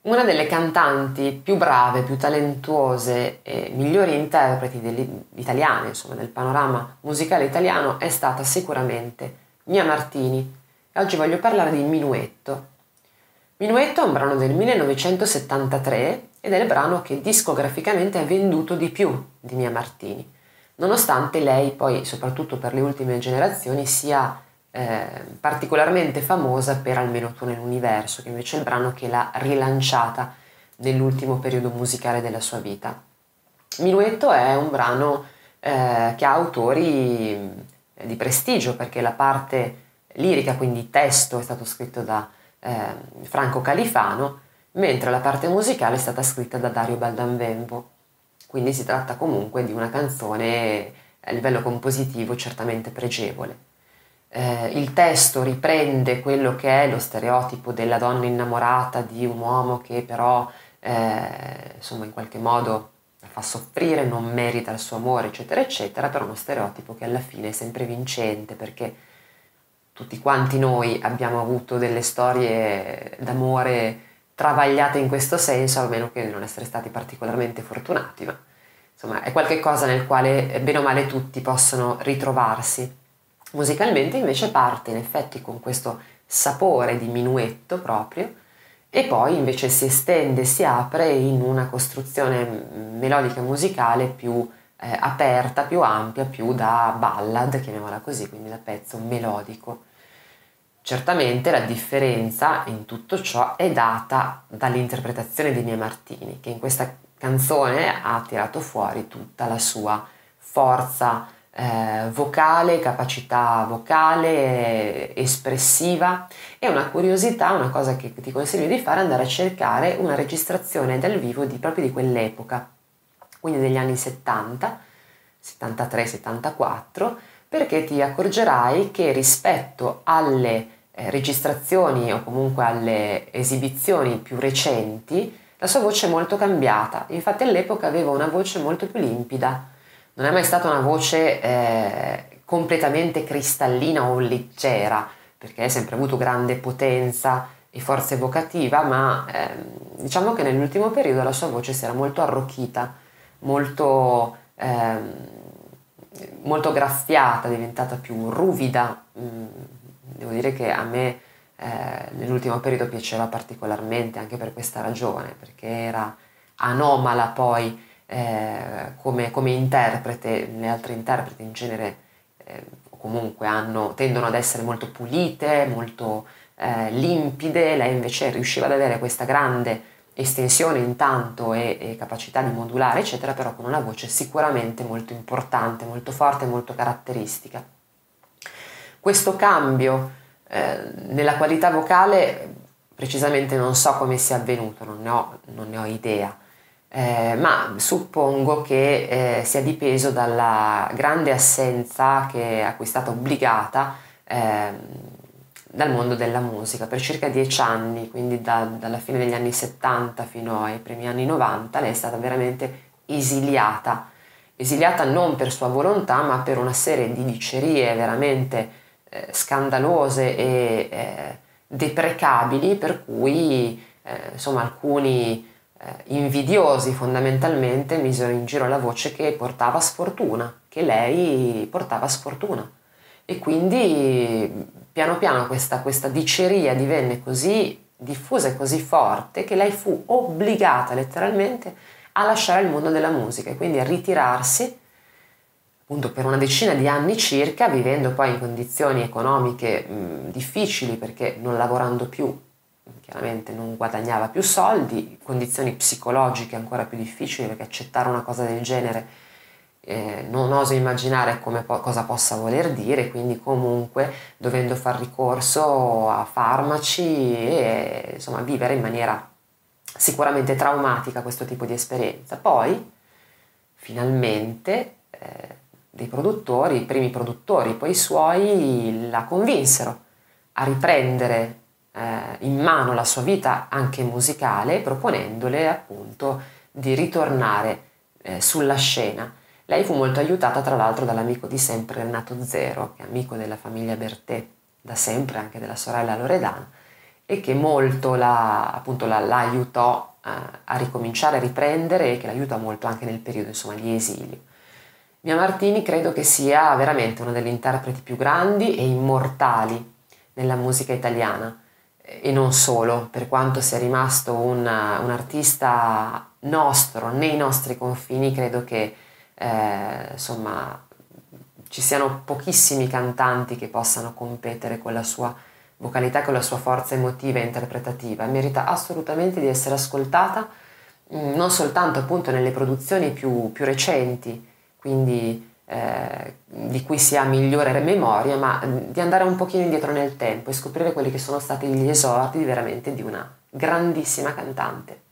Una delle cantanti più brave, più talentuose e migliori interpreti italiane, insomma, del panorama musicale italiano è stata sicuramente Mia Martini. E oggi voglio parlare di Minuetto. Minuetto è un brano del 1973 ed è il brano che discograficamente ha venduto di più di Mia Martini, nonostante lei poi, soprattutto per le ultime generazioni, sia eh, particolarmente famosa per Almeno tu nell'universo, che invece è il brano che l'ha rilanciata nell'ultimo periodo musicale della sua vita. Minuetto è un brano eh, che ha autori eh, di prestigio perché la parte lirica, quindi testo, è stato scritto da eh, Franco Califano, mentre la parte musicale è stata scritta da Dario Baldanvembo. Quindi si tratta comunque di una canzone a livello compositivo certamente pregevole eh, il testo riprende quello che è lo stereotipo della donna innamorata di un uomo che però eh, insomma in qualche modo la fa soffrire, non merita il suo amore, eccetera, eccetera, però uno stereotipo che alla fine è sempre vincente perché tutti quanti noi abbiamo avuto delle storie d'amore travagliate in questo senso, a meno che non essere stati particolarmente fortunati, ma insomma è qualcosa nel quale bene o male tutti possono ritrovarsi. Musicalmente invece parte in effetti con questo sapore di minuetto proprio e poi invece si estende, si apre in una costruzione melodica musicale più eh, aperta, più ampia, più da ballad, chiamiamola così, quindi da pezzo melodico. Certamente la differenza in tutto ciò è data dall'interpretazione di Mia Martini, che in questa canzone ha tirato fuori tutta la sua forza eh, vocale, capacità vocale, espressiva e una curiosità, una cosa che ti consiglio di fare andare a cercare una registrazione dal vivo di, proprio di quell'epoca, quindi degli anni 70, 73-74, perché ti accorgerai che rispetto alle eh, registrazioni o comunque alle esibizioni più recenti, la sua voce è molto cambiata. Infatti all'epoca aveva una voce molto più limpida, non è mai stata una voce eh, completamente cristallina o leggera, perché ha sempre avuto grande potenza e forza evocativa, ma eh, diciamo che nell'ultimo periodo la sua voce si era molto arrocchita, molto, eh, molto graffiata, diventata più ruvida. Mm, devo dire che a me eh, nell'ultimo periodo piaceva particolarmente anche per questa ragione, perché era anomala poi eh, come, come, interprete, le altre interpreti in genere eh, comunque hanno, tendono ad essere molto pulite, molto eh, limpide, lei invece riusciva ad avere questa grande estensione intanto e, e, capacità di modulare, eccetera, però con una voce sicuramente molto importante, molto forte, molto caratteristica. Questo cambio eh, nella qualità vocale precisamente non so come sia avvenuto, non ne ho, non ne ho idea eh, ma suppongo che eh, sia dipeso dalla grande assenza che, a cui è stata obbligata eh, dal mondo della musica. Per circa dieci anni, quindi da, dalla fine degli anni 70 fino ai primi anni 90, lei è stata veramente esiliata, esiliata non per sua volontà, ma per una serie di dicerie veramente eh, scandalose e eh, deprecabili, per cui eh, insomma alcuni invidiosi fondamentalmente misero in giro la voce che portava sfortuna, che lei portava sfortuna. E quindi piano piano questa, questa diceria divenne così diffusa e così forte che lei fu obbligata letteralmente a lasciare il mondo della musica e quindi a ritirarsi appunto per una decina di anni circa, vivendo poi in condizioni economiche mh, difficili perché non lavorando più chiaramente non guadagnava più soldi, condizioni psicologiche ancora più difficili perché accettare una cosa del genere eh, non oso immaginare po- cosa possa voler dire, quindi comunque dovendo far ricorso a farmaci e insomma vivere in maniera sicuramente traumatica questo tipo di esperienza. Poi finalmente eh, dei produttori, i primi produttori, poi i suoi, la convinsero a riprendere in mano la sua vita anche musicale, proponendole appunto di ritornare eh, sulla scena. Lei fu molto aiutata tra l'altro dall'amico di sempre Renato Zero, che è amico della famiglia Bertè da sempre, anche della sorella Loredana, e che molto la, appunto la, la aiutò a, eh, a ricominciare a riprendere e che l'aiuta molto anche nel periodo insomma, di esilio. Mia Martini credo che sia veramente uno degli interpreti più grandi e immortali nella musica italiana e non solo, per quanto sia rimasto un, un artista nostro, nei nostri confini, credo che eh, insomma ci siano pochissimi cantanti che possano competere con la sua vocalità, con la sua forza emotiva e interpretativa. Merita assolutamente di essere ascoltata, mm, non soltanto appunto nelle produzioni più, più recenti, quindi eh, di cui si ha migliore memoria, ma mm, di andare un pochino indietro nel tempo e scoprire quelli che sono stati gli esordi veramente di una grandissima cantante.